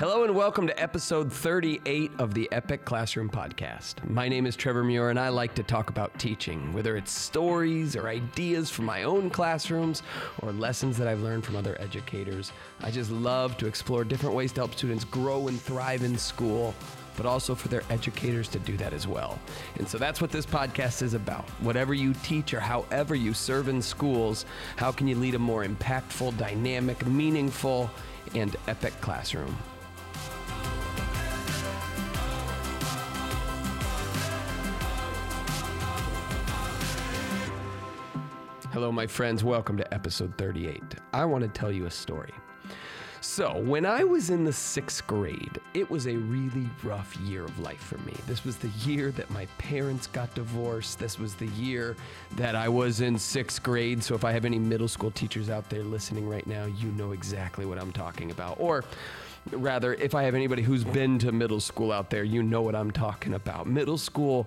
Hello and welcome to episode 38 of the Epic Classroom Podcast. My name is Trevor Muir and I like to talk about teaching, whether it's stories or ideas from my own classrooms or lessons that I've learned from other educators. I just love to explore different ways to help students grow and thrive in school but also for their educators to do that as well. And so that's what this podcast is about. Whatever you teach or however you serve in schools, how can you lead a more impactful, dynamic, meaningful, and epic classroom? Hello, my friends. Welcome to episode 38. I want to tell you a story. So, when I was in the sixth grade, it was a really rough year of life for me. This was the year that my parents got divorced. This was the year that I was in sixth grade. So, if I have any middle school teachers out there listening right now, you know exactly what I'm talking about. Or, rather, if I have anybody who's been to middle school out there, you know what I'm talking about. Middle school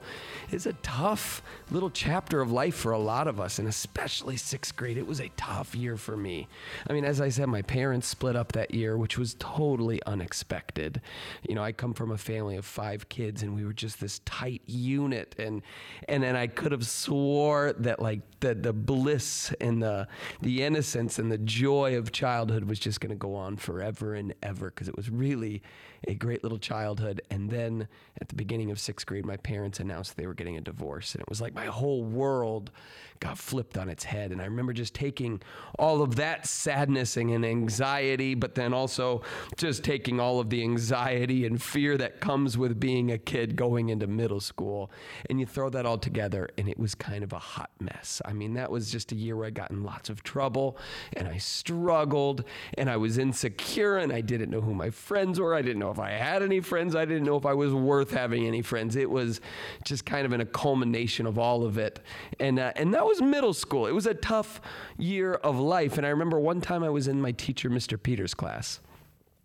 is a tough little chapter of life for a lot of us, and especially sixth grade. It was a tough year for me. I mean, as I said, my parents split up that year, which was totally unexpected. You know, I come from a family of five kids, and we were just this tight unit, and and then I could have swore that like the the bliss and the the innocence and the joy of childhood was just going to go on forever and ever because it was really a great little childhood. And then at the beginning of sixth grade, my parents announced they were getting a divorce, and it was like my whole world got flipped on its head. And I remember just taking all of that sadness and anxiety, but then also just taking all of the anxiety and fear that comes with being a kid going into middle school, and you throw that all together, and it was kind of a hot mess. I mean, that was just a year where I got in lots of trouble, and I struggled, and I was insecure, and I didn't know who my friends were. I didn't know if I had any friends. I didn't know if I was worth having any friends. It was just kind of in a culmination of all of it. And, uh, and that was middle school. It was a tough year of life. And I remember one time I was in my teacher, Mr. Peters' class.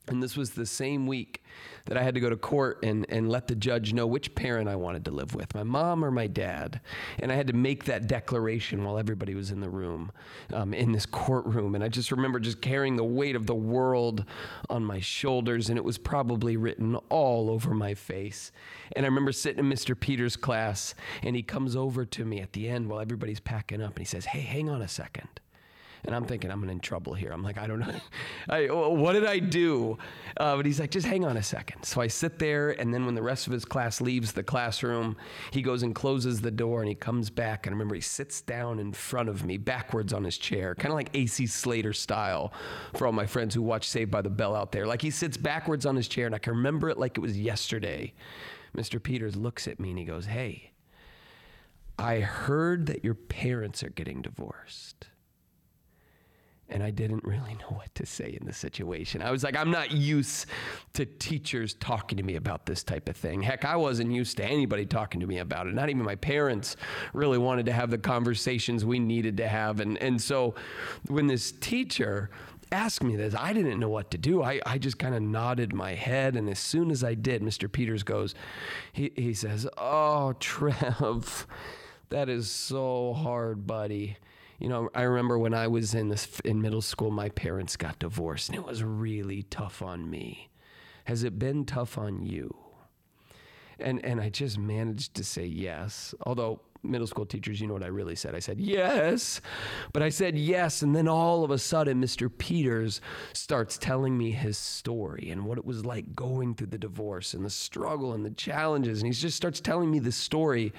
And this was the same week that I had to go to court and, and let the judge know which parent I wanted to live with, my mom or my dad. And I had to make that declaration while everybody was in the room, um, in this courtroom. And I just remember just carrying the weight of the world on my shoulders, and it was probably written all over my face. And I remember sitting in Mr. Peters' class, and he comes over to me at the end while everybody's packing up, and he says, Hey, hang on a second. And I'm thinking, I'm in trouble here. I'm like, I don't know. I, what did I do? Uh, but he's like, just hang on a second. So I sit there, and then when the rest of his class leaves the classroom, he goes and closes the door, and he comes back. And I remember he sits down in front of me, backwards on his chair, kind of like AC Slater style for all my friends who watch Saved by the Bell out there. Like he sits backwards on his chair, and I can remember it like it was yesterday. Mr. Peters looks at me and he goes, Hey, I heard that your parents are getting divorced and I didn't really know what to say in the situation. I was like, I'm not used to teachers talking to me about this type of thing. Heck, I wasn't used to anybody talking to me about it. Not even my parents really wanted to have the conversations we needed to have. And, and so when this teacher asked me this, I didn't know what to do. I, I just kind of nodded my head. And as soon as I did, Mr. Peters goes, he, he says, Oh, Trev, that is so hard, buddy you know, I remember when I was in this in middle school, my parents got divorced, and it was really tough on me. Has it been tough on you? And and I just managed to say yes, although middle school teachers, you know what I really said. I said, yes. But I said yes. And then all of a sudden, Mr. Peters starts telling me his story and what it was like going through the divorce and the struggle and the challenges. And he just starts telling me the story.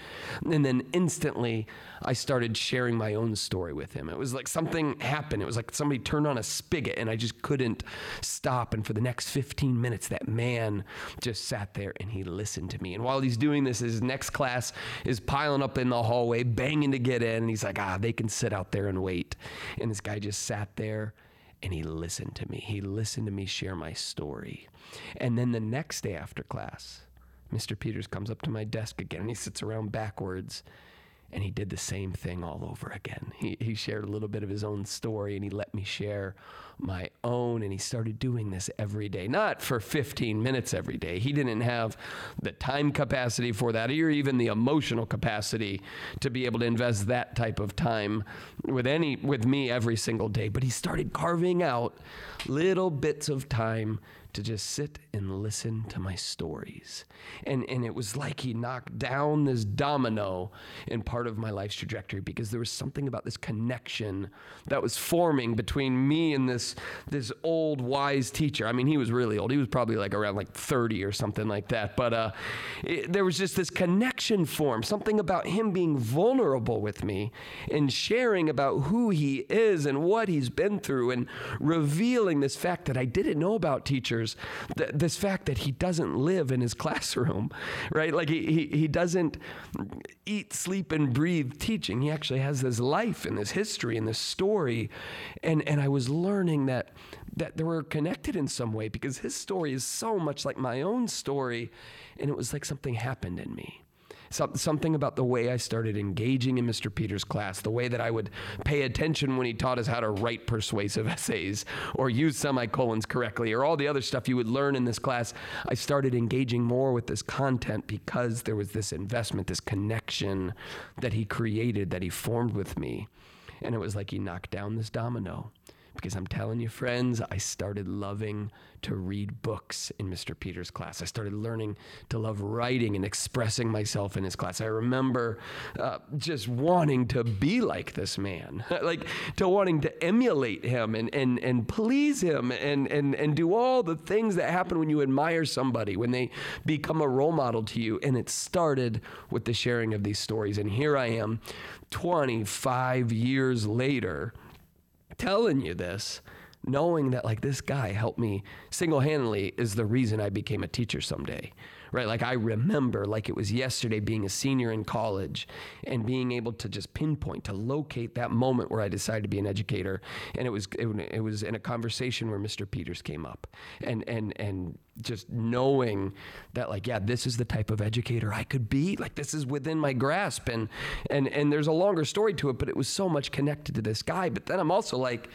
And then instantly, I started sharing my own story with him. It was like something happened. It was like somebody turned on a spigot and I just couldn't stop. And for the next 15 minutes, that man just sat there and he listened to me. And while he's doing this, his next class is piling up in the hallway, banging to get in. And he's like, ah, they can sit out there and wait. And this guy just sat there and he listened to me. He listened to me share my story. And then the next day after class, Mr. Peters comes up to my desk again and he sits around backwards and he did the same thing all over again. He, he shared a little bit of his own story and he let me share my own. And he started doing this every day, not for 15 minutes every day. He didn't have the time capacity for that or even the emotional capacity to be able to invest that type of time with any with me every single day. But he started carving out little bits of time to just sit and listen to my stories. And, and it was like he knocked down this domino in part of my life's trajectory because there was something about this connection that was forming between me and this, this old wise teacher. I mean, he was really old. He was probably like around like 30 or something like that. But uh, it, there was just this connection formed, something about him being vulnerable with me and sharing about who he is and what he's been through and revealing this fact that I didn't know about teachers, th- this fact that he doesn't live in his classroom, right? Like he, he, he doesn't eat, sleep, and breathe teaching. He actually has this life and this history and this story. And, and I was learning that, that they were connected in some way because his story is so much like my own story. And it was like something happened in me something about the way I started engaging in Mr. Peters' class, the way that I would pay attention when he taught us how to write persuasive essays or use semicolons correctly or all the other stuff you would learn in this class. I started engaging more with this content because there was this investment, this connection that he created, that he formed with me. And it was like he knocked down this domino. Because I'm telling you, friends, I started loving to read books in Mr. Peters' class. I started learning to love writing and expressing myself in his class. I remember uh, just wanting to be like this man, like to wanting to emulate him and, and, and please him and, and, and do all the things that happen when you admire somebody, when they become a role model to you. And it started with the sharing of these stories. And here I am, 25 years later telling you this, knowing that like this guy helped me single handedly is the reason I became a teacher someday right? Like I remember, like it was yesterday, being a senior in college and being able to just pinpoint, to locate that moment where I decided to be an educator. And it was it, it was in a conversation where Mr. Peters came up, and and and just knowing that like yeah this is the type of educator I could be. Like this is within my grasp. And and and there's a longer story to it but it was so much connected to this guy. But then I'm also like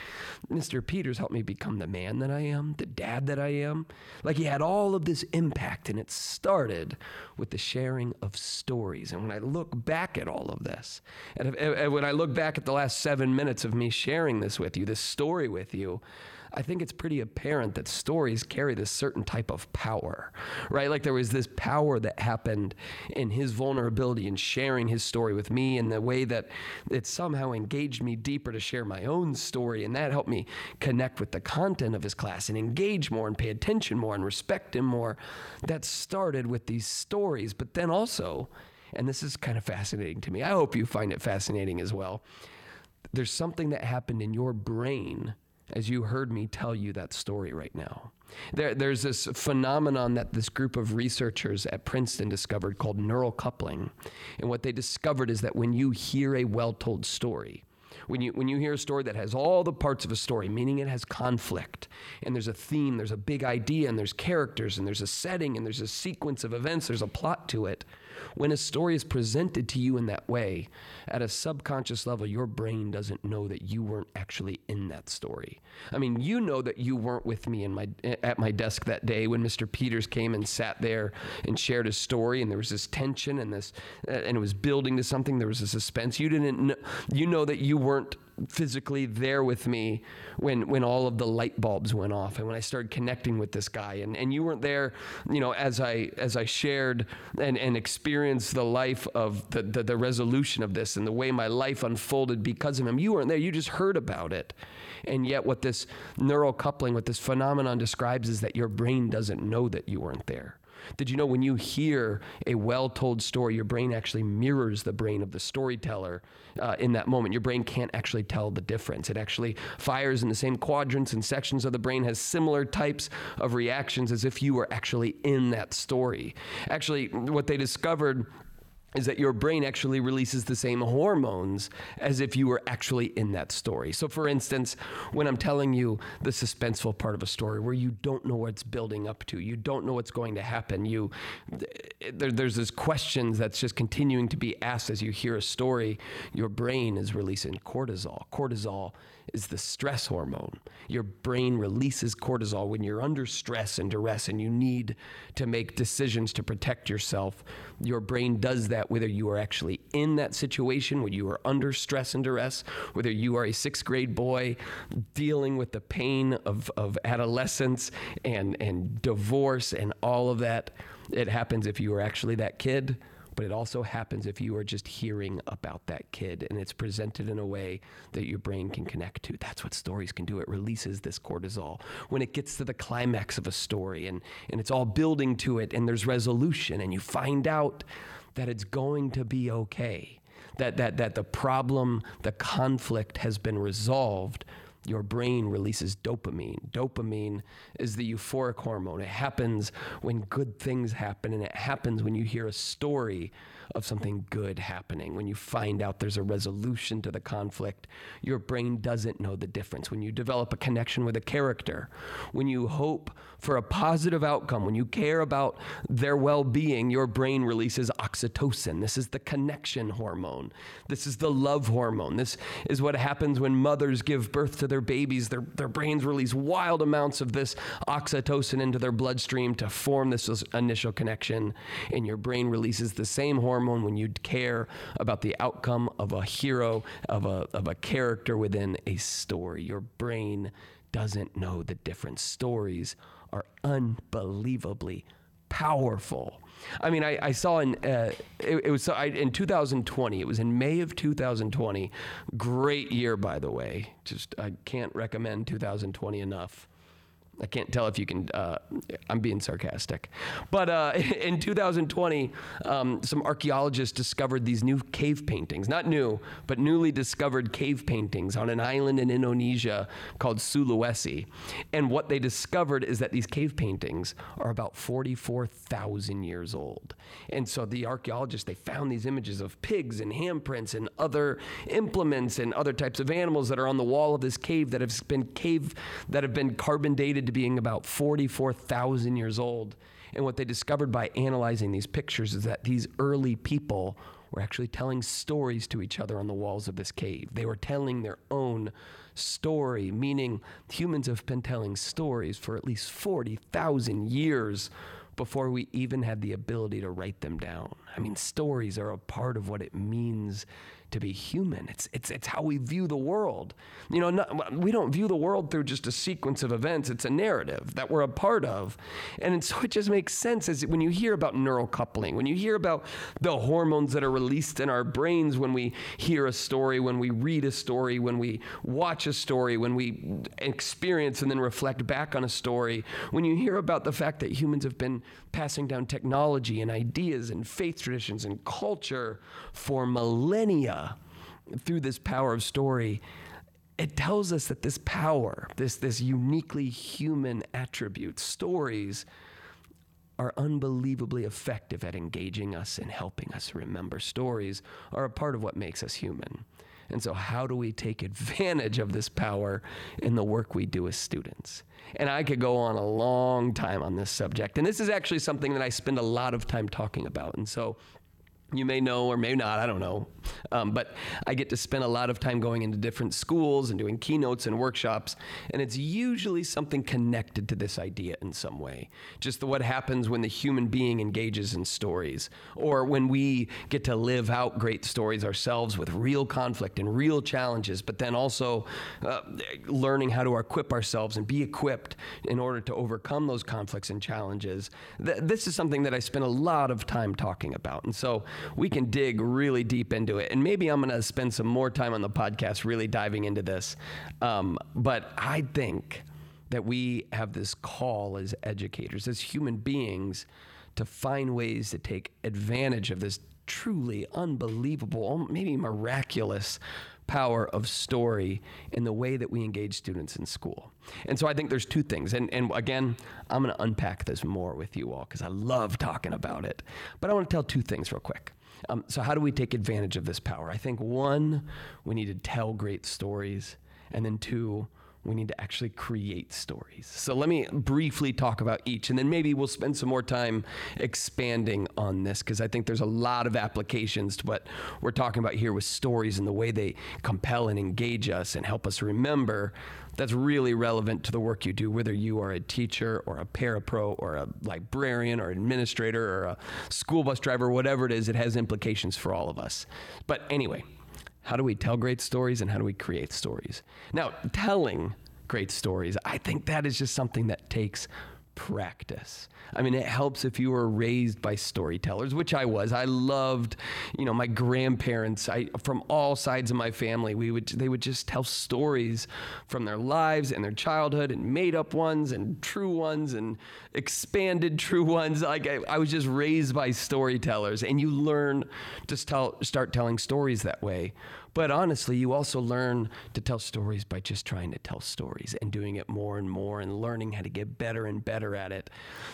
Mr. Peters helped me become the man that I am the dad that I am. Like he had all of this impact and it started with the sharing of stories. And when I look back at all of this and, if, and when I look back at the last 7 minutes of me sharing this with you this story with you I think it's pretty apparent that stories carry this certain type of power, right? Like there was this power that happened in his vulnerability and sharing his story with me and the way that it somehow engaged me deeper to share my own story. And that helped me connect with the content of his class and engage more and pay attention more and respect him more. That started with these stories, but then also, and this is kind of fascinating to me, I hope you find it fascinating as well. There's something that happened in your brain as you heard me tell you that story right now. There, there's this phenomenon that this group of researchers at Princeton discovered called neural coupling. And what they discovered is that when you hear a well told story, when you, when you hear a story that has all the parts of a story, meaning it has conflict, and there's a theme, there's a big idea, and there's characters, and there's a setting, and there's a sequence of events, there's a plot to it, when a story is presented to you in that way, at a subconscious level, your brain doesn't know that you weren't actually in that story. I mean, you know that you weren't with me in my at my desk that day when Mr. Peters came and sat there and shared his story, and there was this tension and this, and it was building to something. There was a suspense. You didn't, know, you know that you weren't physically there with me when when all of the light bulbs went off and when I started connecting with this guy. And, and you weren't there you know as I as I shared and, and experienced the life of the, the, the resolution of this and the way my life unfolded because of him. You weren't there. You just heard about it. And yet what this neural coupling what this phenomenon describes is that your brain doesn't know that you weren't there did you know when you hear a well told story, your brain actually mirrors the brain of the storyteller uh, in that moment? Your brain can't actually tell the difference. It actually fires in the same quadrants and sections of the brain, has similar types of reactions as if you were actually in that story. Actually, what they discovered is that your brain actually releases the same hormones as if you were actually in that story. So, for instance, when I'm telling you the suspenseful part of a story where you don't know what's building up to, you don't know what's going to happen, you there, there's this questions that's just continuing to be asked as you hear a story. Your brain is releasing cortisol. Cortisol is the stress hormone. Your brain releases cortisol when you're under stress and duress and you need to make decisions to protect yourself. Your brain does that whether you are actually in that situation, when you are under stress and duress, whether you are a sixth grade boy dealing with the pain of, of adolescence and, and divorce and all of that. It happens if you are actually that kid but it also happens if you are just hearing about that kid and it's presented in a way that your brain can connect to. That's what stories can do. It releases this cortisol. When it gets to the climax of a story and, and it's all building to it and there's resolution and you find out that it's going to be okay, that, that, that the problem, the conflict has been resolved your brain releases dopamine. Dopamine is the euphoric hormone. It happens when good things happen, and it happens when you hear a story of something good happening. When you find out there's a resolution to the conflict, your brain doesn't know the difference. When you develop a connection with a character, when you hope for a positive outcome, when you care about their well being, your brain releases oxytocin. This is the connection hormone. This is the love hormone. This is what happens when mothers give birth to their babies. Their, their brains release wild amounts of this oxytocin into their bloodstream to form this initial connection, and your brain releases the same hormone hormone when you care about the outcome of a hero, of a, of a character within a story. Your brain doesn't know the difference. Stories are unbelievably powerful. I mean, I, I saw in uh, it, it, was so I, in 2020. It was in May of 2020. Great year, by the way. Just I can't recommend 2020 enough. I can't tell if you can. Uh, I'm being sarcastic, but uh, in 2020, um, some archaeologists discovered these new cave paintings. Not new, but newly discovered cave paintings on an island in Indonesia called Sulawesi. And what they discovered is that these cave paintings are about 44,000 years old. And so the archaeologists they found these images of pigs and handprints and other implements and other types of animals that are on the wall of this cave that have been cave that have been carbon dated to being about 44,000 years old. And what they discovered by analyzing these pictures is that these early people were actually telling stories to each other on the walls of this cave. They were telling their own story, meaning humans have been telling stories for at least 40,000 years before we even had the ability to write them down. I mean, stories are a part of what it means to be human. It's, it's, it's how we view the world. You know, not, we don't view the world through just a sequence of events, it's a narrative that we're a part of. And so it just makes sense as when you hear about neural coupling, when you hear about the hormones that are released in our brains when we hear a story, when we read a story, when we watch a story, when we experience and then reflect back on a story, when you hear about the fact that humans have been passing down technology and ideas and faith traditions and culture for millennia through this power of story, it tells us that this power, this, this uniquely human attribute, stories, are unbelievably effective at engaging us and helping us remember. Stories are a part of what makes us human. And so, how do we take advantage of this power in the work we do as students? And I could go on a long time on this subject. And this is actually something that I spend a lot of time talking about. And so, you may know or may not, I don't know. Um, but I get to spend a lot of time going into different schools and doing keynotes and workshops, and it's usually something connected to this idea in some way. Just the, what happens when the human being engages in stories, or when we get to live out great stories ourselves with real conflict and real challenges, but then also uh, learning how to equip ourselves and be equipped in order to overcome those conflicts and challenges. Th- this is something that I spend a lot of time talking about. And so we can dig really deep into it. And maybe I'm going to spend some more time on the podcast really diving into this. Um, but I think that we have this call as educators, as human beings, to find ways to take advantage of this truly unbelievable, maybe miraculous power of story in the way that we engage students in school. And so I think there's two things. And, and again, I'm going to unpack this more with you all because I love talking about it. But I want to tell two things real quick. Um, so, how do we take advantage of this power? I think one, we need to tell great stories. And then two, we need to actually create stories. So let me briefly talk about each, and then maybe we'll spend some more time expanding on this because I think there's a lot of applications to what we're talking about here with stories and the way they compel and engage us and help us remember. That's really relevant to the work you do, whether you are a teacher or a parapro or a librarian or administrator or a school bus driver, whatever it is, it has implications for all of us. But anyway, how do we tell great stories and how do we create stories? Now, telling great stories, I think that is just something that takes practice. I mean, it helps if you were raised by storytellers, which I was. I loved, you know, my grandparents. I from all sides of my family, we would they would just tell stories from their lives and their childhood, and made up ones and true ones and expanded true ones. Like I, I was just raised by storytellers, and you learn to tell, start telling stories that way. But honestly, you also learn to tell stories by just trying to tell stories and doing it more and more and learning how to get better and better at it.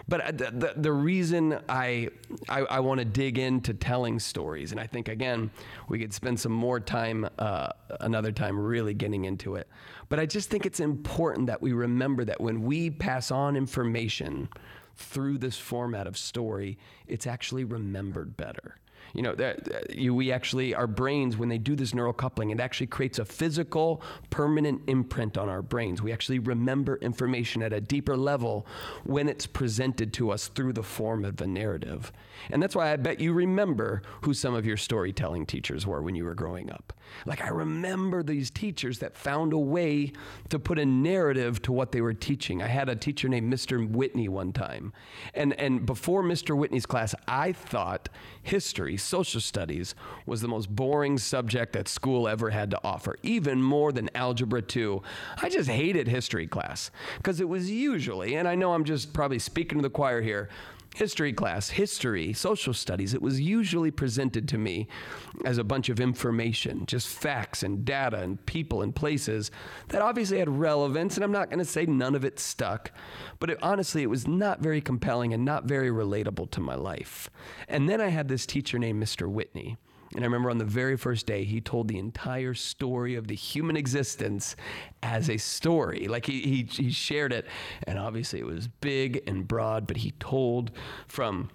But uh, the, the, the reason I, I, I want to dig into telling stories, and I think, again, we could spend some more time uh, another time really getting into it. But I just think it's important that we remember that when we pass on information through this format of story, it's actually remembered better you know, that you, we actually, our brains, when they do this neural coupling, it actually creates a physical, permanent imprint on our brains. We actually remember information at a deeper level when it's presented to us through the form of a narrative. And that's why I bet you remember who some of your storytelling teachers were when you were growing up. Like, I remember these teachers that found a way to put a narrative to what they were teaching. I had a teacher named Mr. Whitney one time. And, and before Mr. Whitney's class, I thought history, social studies, was the most boring subject that school ever had to offer, even more than Algebra 2. I just hated history class because it was usually, and I know I'm just probably speaking to the choir here, history class, history, social studies, it was usually presented to me as a bunch of information, just facts and data and people and places that obviously had relevance. And I'm not going to say none of it stuck, but it, honestly, it was not very compelling and not very relatable to my life. And then I had this teacher named Mr. Whitney. And I remember on the very first day, he told the entire story of the human existence as a story. Like he, he, he shared it. And obviously it was big and broad, but he told from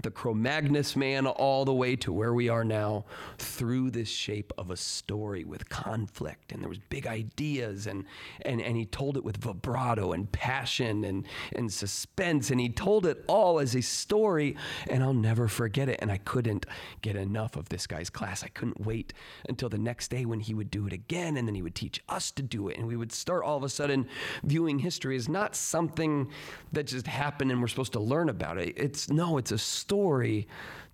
the Cro-Magnon man all the way to where we are now through this shape of a story with conflict and there was big ideas and and and he told it with vibrato and passion and and suspense and he told it all as a story and I'll never forget it and I couldn't get enough of this guy's class. I couldn't wait until the next day when he would do it again and then he would teach us to do it and we would start all of a sudden viewing history as not something that just happened and we're supposed to learn about it. It's no it's a story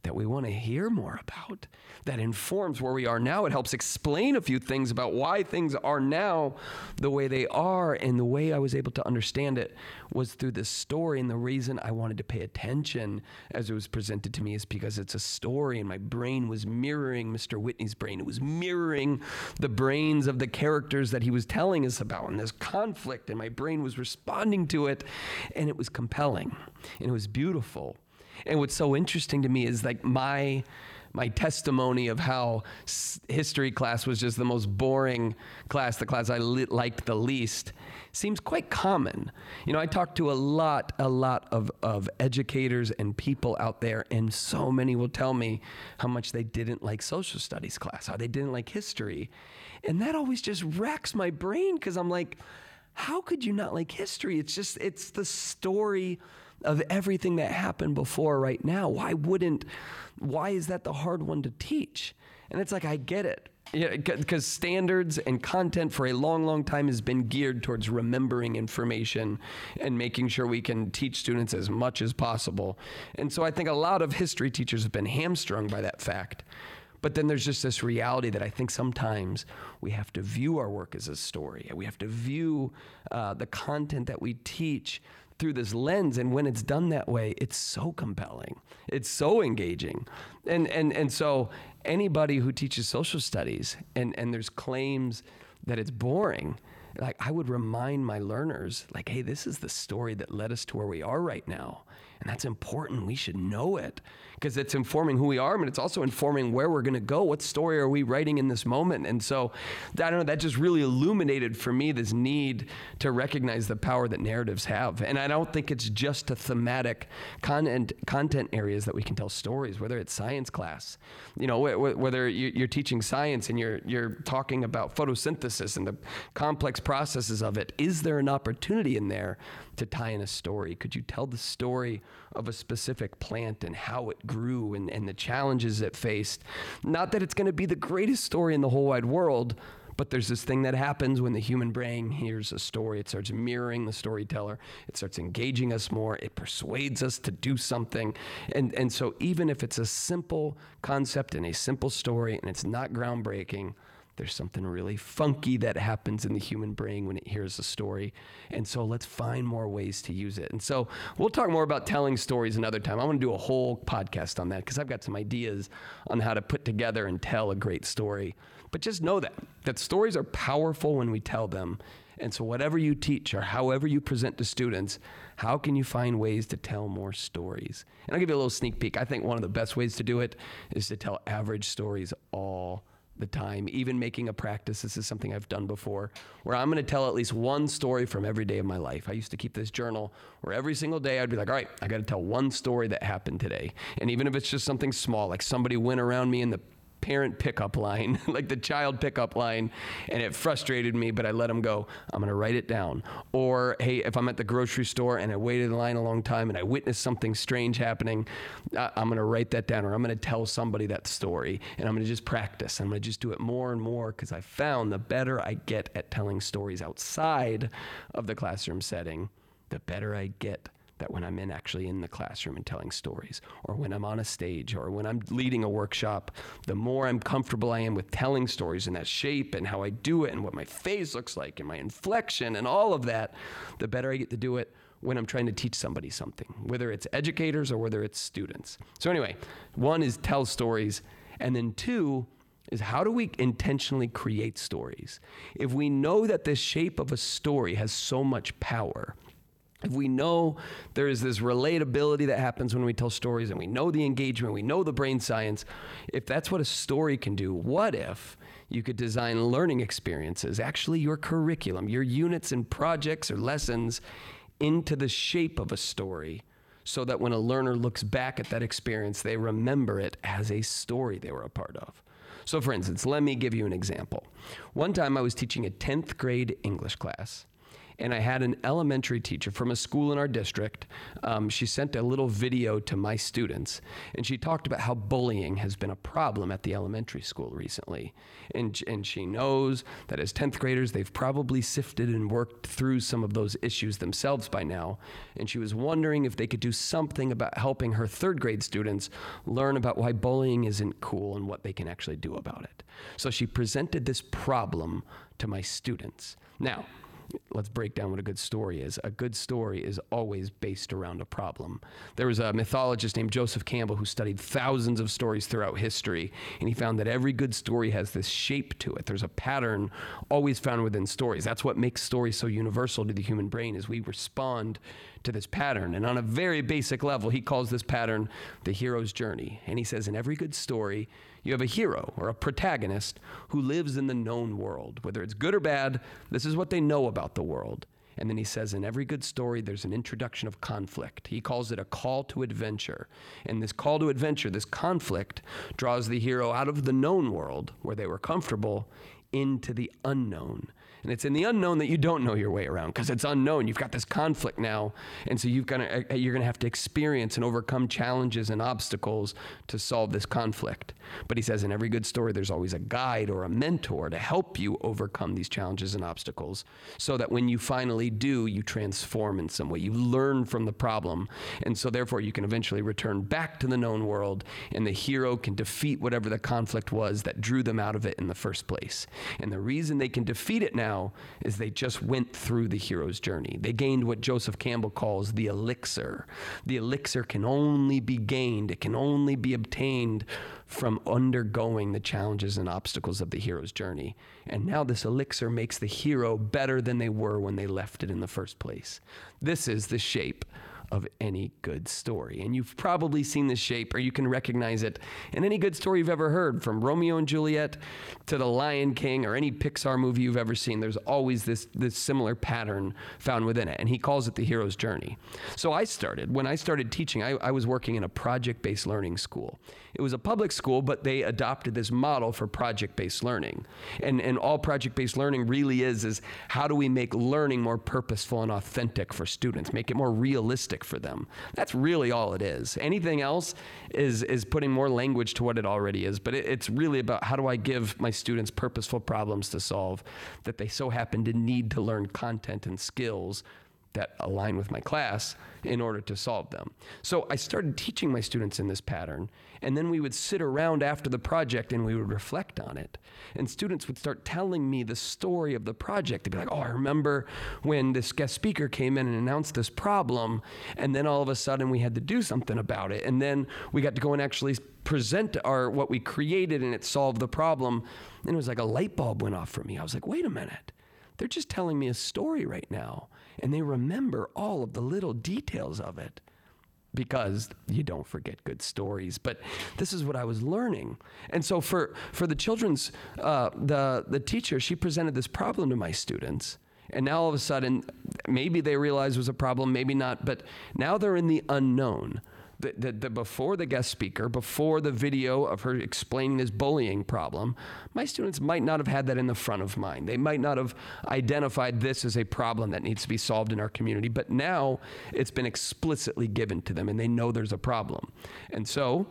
that we want to hear more about, that informs where we are now. It helps explain a few things about why things are now the way they are. And the way I was able to understand it was through this story. And the reason I wanted to pay attention as it was presented to me is because it's a story, and my brain was mirroring Mr. Whitney's brain. It was mirroring the brains of the characters that he was telling us about. And this conflict, and my brain was responding to it. And it was compelling, and it was beautiful. And what's so interesting to me is like my my testimony of how history class was just the most boring class, the class I li- liked the least, seems quite common. You know, I talk to a lot, a lot of, of educators and people out there, and so many will tell me how much they didn't like social studies class, how they didn't like history. And that always just wrecks my brain because I'm like, how could you not like history? It's just, it's the story of everything that happened before right now. Why wouldn't, why is that the hard one to teach? And it's like, I get it. Yeah, because standards and content for a long, long time has been geared towards remembering information and making sure we can teach students as much as possible. And so I think a lot of history teachers have been hamstrung by that fact. But then there's just this reality that I think sometimes we have to view our work as a story. We have to view uh, the content that we teach through this lens and when it's done that way it's so compelling. It's so engaging. And and and so anybody who teaches social studies and and there's claims that it's boring like i would remind my learners like hey this is the story that led us to where we are right now And that's important. We should know it because it's informing who we are, but it's also informing where we're going to go. What story are we writing in this moment? And so, I don't know, that just really illuminated for me this need to recognize the power that narratives have. And I don't think it's just a thematic content, content areas that we can tell stories, whether it's science class, you know, whether you're teaching science and you're, you're talking about photosynthesis and the complex processes of it. Is there an opportunity in there to tie in a story? Could you tell the story of a specific plant and how it grew and, and the challenges it faced? Not that it's going to be the greatest story in the whole wide world, but there's this thing that happens when the human brain hears a story. It starts mirroring the storyteller. It starts engaging us more. It persuades us to do something. And, and so, even if it's a simple concept and a simple story and it's not groundbreaking, there's something really funky that happens in the human brain when it hears a story. And so let's find more ways to use it. And so we'll talk more about telling stories another time. I want to do a whole podcast on that because I've got some ideas on how to put together and tell a great story. But just know that that stories are powerful when we tell them. And so whatever you teach or however you present to students, how can you find ways to tell more stories? And I'll give you a little sneak peek. I think one of the best ways to do it is to tell average stories all the time, even making a practice. This is something I've done before, where I'm going to tell at least one story from every day of my life. I used to keep this journal where every single day I'd be like, all right, I got to tell one story that happened today. And even if it's just something small, like somebody went around me in the parent pickup line, like the child pickup line, and it frustrated me, but I let him go. I'm going to write it down. Or, hey, if I'm at the grocery store and I waited in line a long time and I witnessed something strange happening, I'm going to write that down or I'm going to tell somebody that story and I'm going to just practice. I'm going to just do it more and more because I found the better I get at telling stories outside of the classroom setting, the better I get that when I'm in actually in the classroom and telling stories, or when I'm on a stage, or when I'm leading a workshop, the more I'm comfortable I am with telling stories in that shape and how I do it and what my face looks like and my inflection and all of that, the better I get to do it when I'm trying to teach somebody something, whether it's educators or whether it's students. So, anyway, one is tell stories, and then two, is how do we intentionally create stories? If we know that the shape of a story has so much power, if we know there is this relatability that happens when we tell stories and we know the engagement, we know the brain science, if that's what a story can do, what if you could design learning experiences, actually your curriculum, your units and projects or lessons into the shape of a story so that when a learner looks back at that experience, they remember it as a story they were a part of. So, for instance, let me give you an example. One time I was teaching a 10th grade English class and I had an elementary teacher from a school in our district. Um, she sent a little video to my students, and she talked about how bullying has been a problem at the elementary school recently. And, and she knows that as 10th graders, they've probably sifted and worked through some of those issues themselves by now. And she was wondering if they could do something about helping her third grade students learn about why bullying isn't cool and what they can actually do about it. So she presented this problem to my students. Now, let's break down what a good story is. A good story is always based around a problem. There was a mythologist named Joseph Campbell who studied thousands of stories throughout history, and he found that every good story has this shape to it. There's a pattern always found within stories. That's what makes stories so universal to the human brain is we respond to this pattern. And on a very basic level, he calls this pattern the hero's journey. And he says in every good story, you have a hero or a protagonist who lives in the known world. Whether it's good or bad, this is what they know about the world. And then he says, in every good story, there's an introduction of conflict. He calls it a call to adventure. And this call to adventure, this conflict, draws the hero out of the known world where they were comfortable into the unknown. And it's in the unknown that you don't know your way around because it's unknown. You've got this conflict now. And so you've got to, uh, you're going to have to experience and overcome challenges and obstacles to solve this conflict. But he says in every good story, there's always a guide or a mentor to help you overcome these challenges and obstacles so that when you finally do, you transform in some way. You learn from the problem. And so therefore, you can eventually return back to the known world and the hero can defeat whatever the conflict was that drew them out of it in the first place. And the reason they can defeat it now now is they just went through the hero's journey. They gained what Joseph Campbell calls the elixir. The elixir can only be gained, it can only be obtained from undergoing the challenges and obstacles of the hero's journey. And now this elixir makes the hero better than they were when they left it in the first place. This is the shape of any good story. And you've probably seen this shape or you can recognize it in any good story you've ever heard, from Romeo and Juliet to The Lion King or any Pixar movie you've ever seen. There's always this, this similar pattern found within it. And he calls it the hero's journey. So I started, when I started teaching, I, I was working in a project based learning school. It was a public school, but they adopted this model for project based learning. And, and all project based learning really is is how do we make learning more purposeful and authentic for students, make it more realistic for them. That's really all it is. Anything else is, is putting more language to what it already is, but it, it's really about how do I give my students purposeful problems to solve that they so happen to need to learn content and skills that align with my class in order to solve them. So I started teaching my students in this pattern, and then we would sit around after the project and we would reflect on it. And students would start telling me the story of the project. They'd be like, "Oh, I remember when this guest speaker came in and announced this problem, and then all of a sudden we had to do something about it, and then we got to go and actually present our what we created and it solved the problem." And it was like a light bulb went off for me. I was like, "Wait a minute." They're just telling me a story right now and they remember all of the little details of it because you don't forget good stories. But this is what i was learning. And so for for the children's uh, the the teacher she presented this problem to my students and now all of a sudden maybe they realize it was a problem maybe not but now they're in the unknown the, the, before the guest speaker, before the video of her explaining this bullying problem, my students might not have had that in the front of mind. They might not have identified this as a problem that needs to be solved in our community, but now it's been explicitly given to them and they know there's a problem. And so,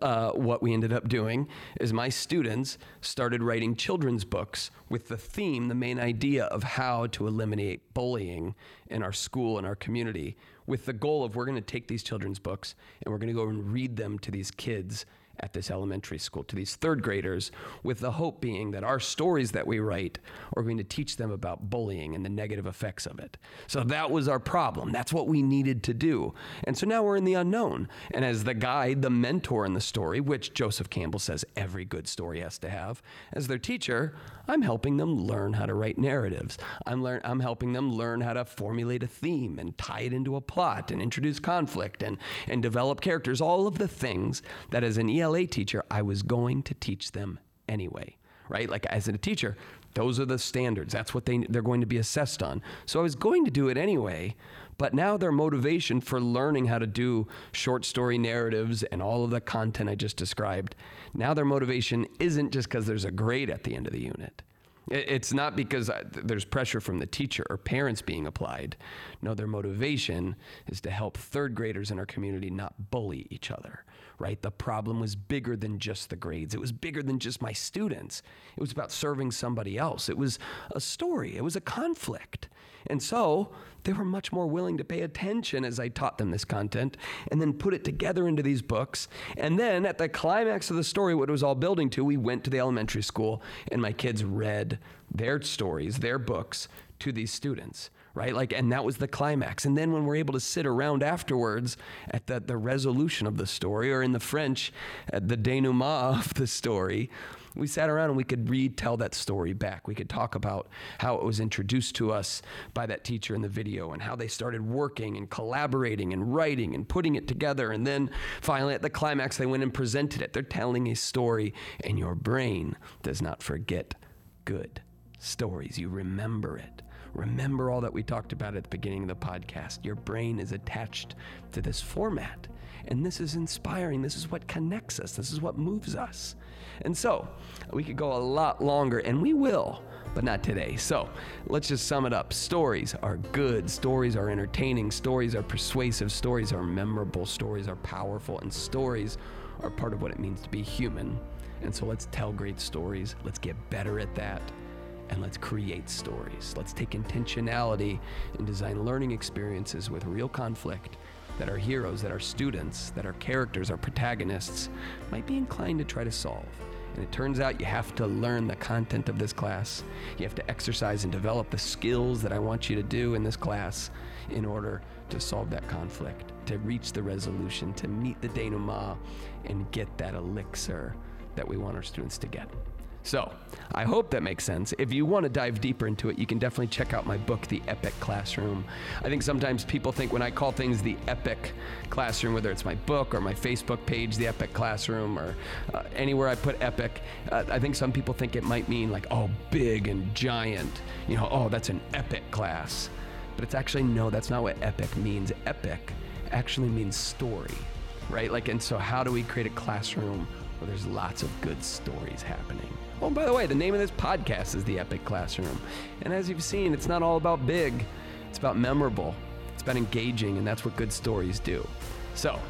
uh, what we ended up doing is my students started writing children's books with the theme, the main idea of how to eliminate bullying in our school and our community with the goal of we're going to take these children's books and we're going to go and read them to these kids at this elementary school to these third graders, with the hope being that our stories that we write are going to teach them about bullying and the negative effects of it. So that was our problem. That's what we needed to do. And so now we're in the unknown. And as the guide, the mentor in the story, which Joseph Campbell says every good story has to have, as their teacher, I'm helping them learn how to write narratives. I'm, learn, I'm helping them learn how to formulate a theme and tie it into a plot and introduce conflict and, and develop characters, all of the things that as an ELA teacher, I was going to teach them anyway, right? Like as a teacher, those are the standards. That's what they, they're going to be assessed on. So I was going to do it anyway, but now their motivation for learning how to do short story narratives and all of the content I just described, now their motivation isn't just because there's a grade at the end of the unit. It's not because there's pressure from the teacher or parents being applied. No, their motivation is to help third graders in our community not bully each other, right? The problem was bigger than just the grades. It was bigger than just my students. It was about serving somebody else. It was a story, it was a conflict. And so they were much more willing to pay attention as I taught them this content and then put it together into these books. And then at the climax of the story, what it was all building to, we went to the elementary school and my kids read their stories, their books to these students right? Like, and that was the climax. And then when we're able to sit around afterwards at the, the resolution of the story, or in the French, at the denouement of the story, we sat around and we could retell that story back. We could talk about how it was introduced to us by that teacher in the video and how they started working and collaborating and writing and putting it together. And then finally, at the climax, they went and presented it. They're telling a story, and your brain does not forget good stories. You remember it. Remember all that we talked about at the beginning of the podcast. Your brain is attached to this format. And this is inspiring. This is what connects us. This is what moves us. And so we could go a lot longer, and we will, but not today. So let's just sum it up. Stories are good, stories are entertaining, stories are persuasive, stories are memorable, stories are powerful, and stories are part of what it means to be human. And so let's tell great stories. Let's get better at that. And let's create stories. Let's take intentionality and design learning experiences with real conflict that our heroes, that our students, that our characters, our protagonists might be inclined to try to solve. And it turns out you have to learn the content of this class. You have to exercise and develop the skills that I want you to do in this class in order to solve that conflict, to reach the resolution, to meet the denouement, and get that elixir that we want our students to get. So, I hope that makes sense. If you want to dive deeper into it, you can definitely check out my book, The Epic Classroom. I think sometimes people think when I call things the Epic Classroom, whether it's my book or my Facebook page, The Epic Classroom, or uh, anywhere I put Epic, uh, I think some people think it might mean like, oh, big and giant. You know, oh, that's an epic class. But it's actually, no, that's not what epic means. Epic actually means story, right? Like, and so how do we create a classroom where there's lots of good stories happening? Oh, by the way, the name of this podcast is The Epic Classroom. And as you've seen, it's not all about big, it's about memorable, it's about engaging, and that's what good stories do. So,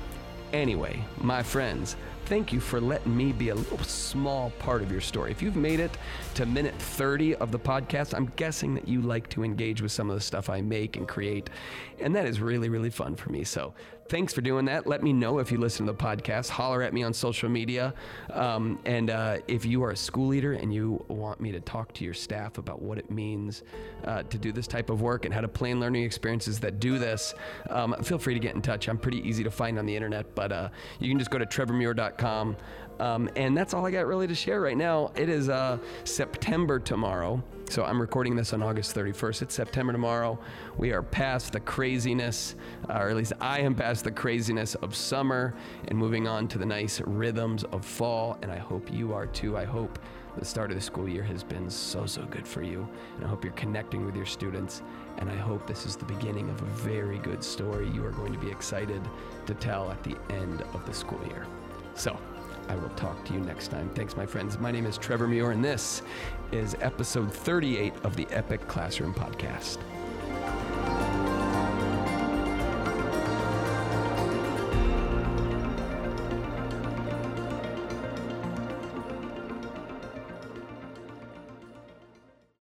anyway, my friends, thank you for letting me be a little small part of your story. If you've made it to minute 30 of the podcast, I'm guessing that you like to engage with some of the stuff I make and create. And that is really, really fun for me. So thanks for doing that. Let me know if you listen to the podcast. Holler at me on social media. Um, and uh, if you are a school leader and you want me to talk to your staff about what it means uh, to do this type of work and how to plan learning experiences that do this, um, feel free to get in touch. I'm pretty easy to find on the internet, but uh, you can just go to trevormuir.com. Um, and that's all I got really to share right now. It is uh, September tomorrow. So I'm recording this on August 31st. It's September tomorrow. We are past the craziness, uh, or at least I am past the craziness of summer and moving on to the nice rhythms of fall. And I hope you are too. I hope the start of the school year has been so, so good for you. And I hope you're connecting with your students. And I hope this is the beginning of a very good story you are going to be excited to tell at the end of the school year. So, I will talk to you next time. Thanks, my friends. My name is Trevor Muir, and this is episode 38 of the Epic Classroom Podcast.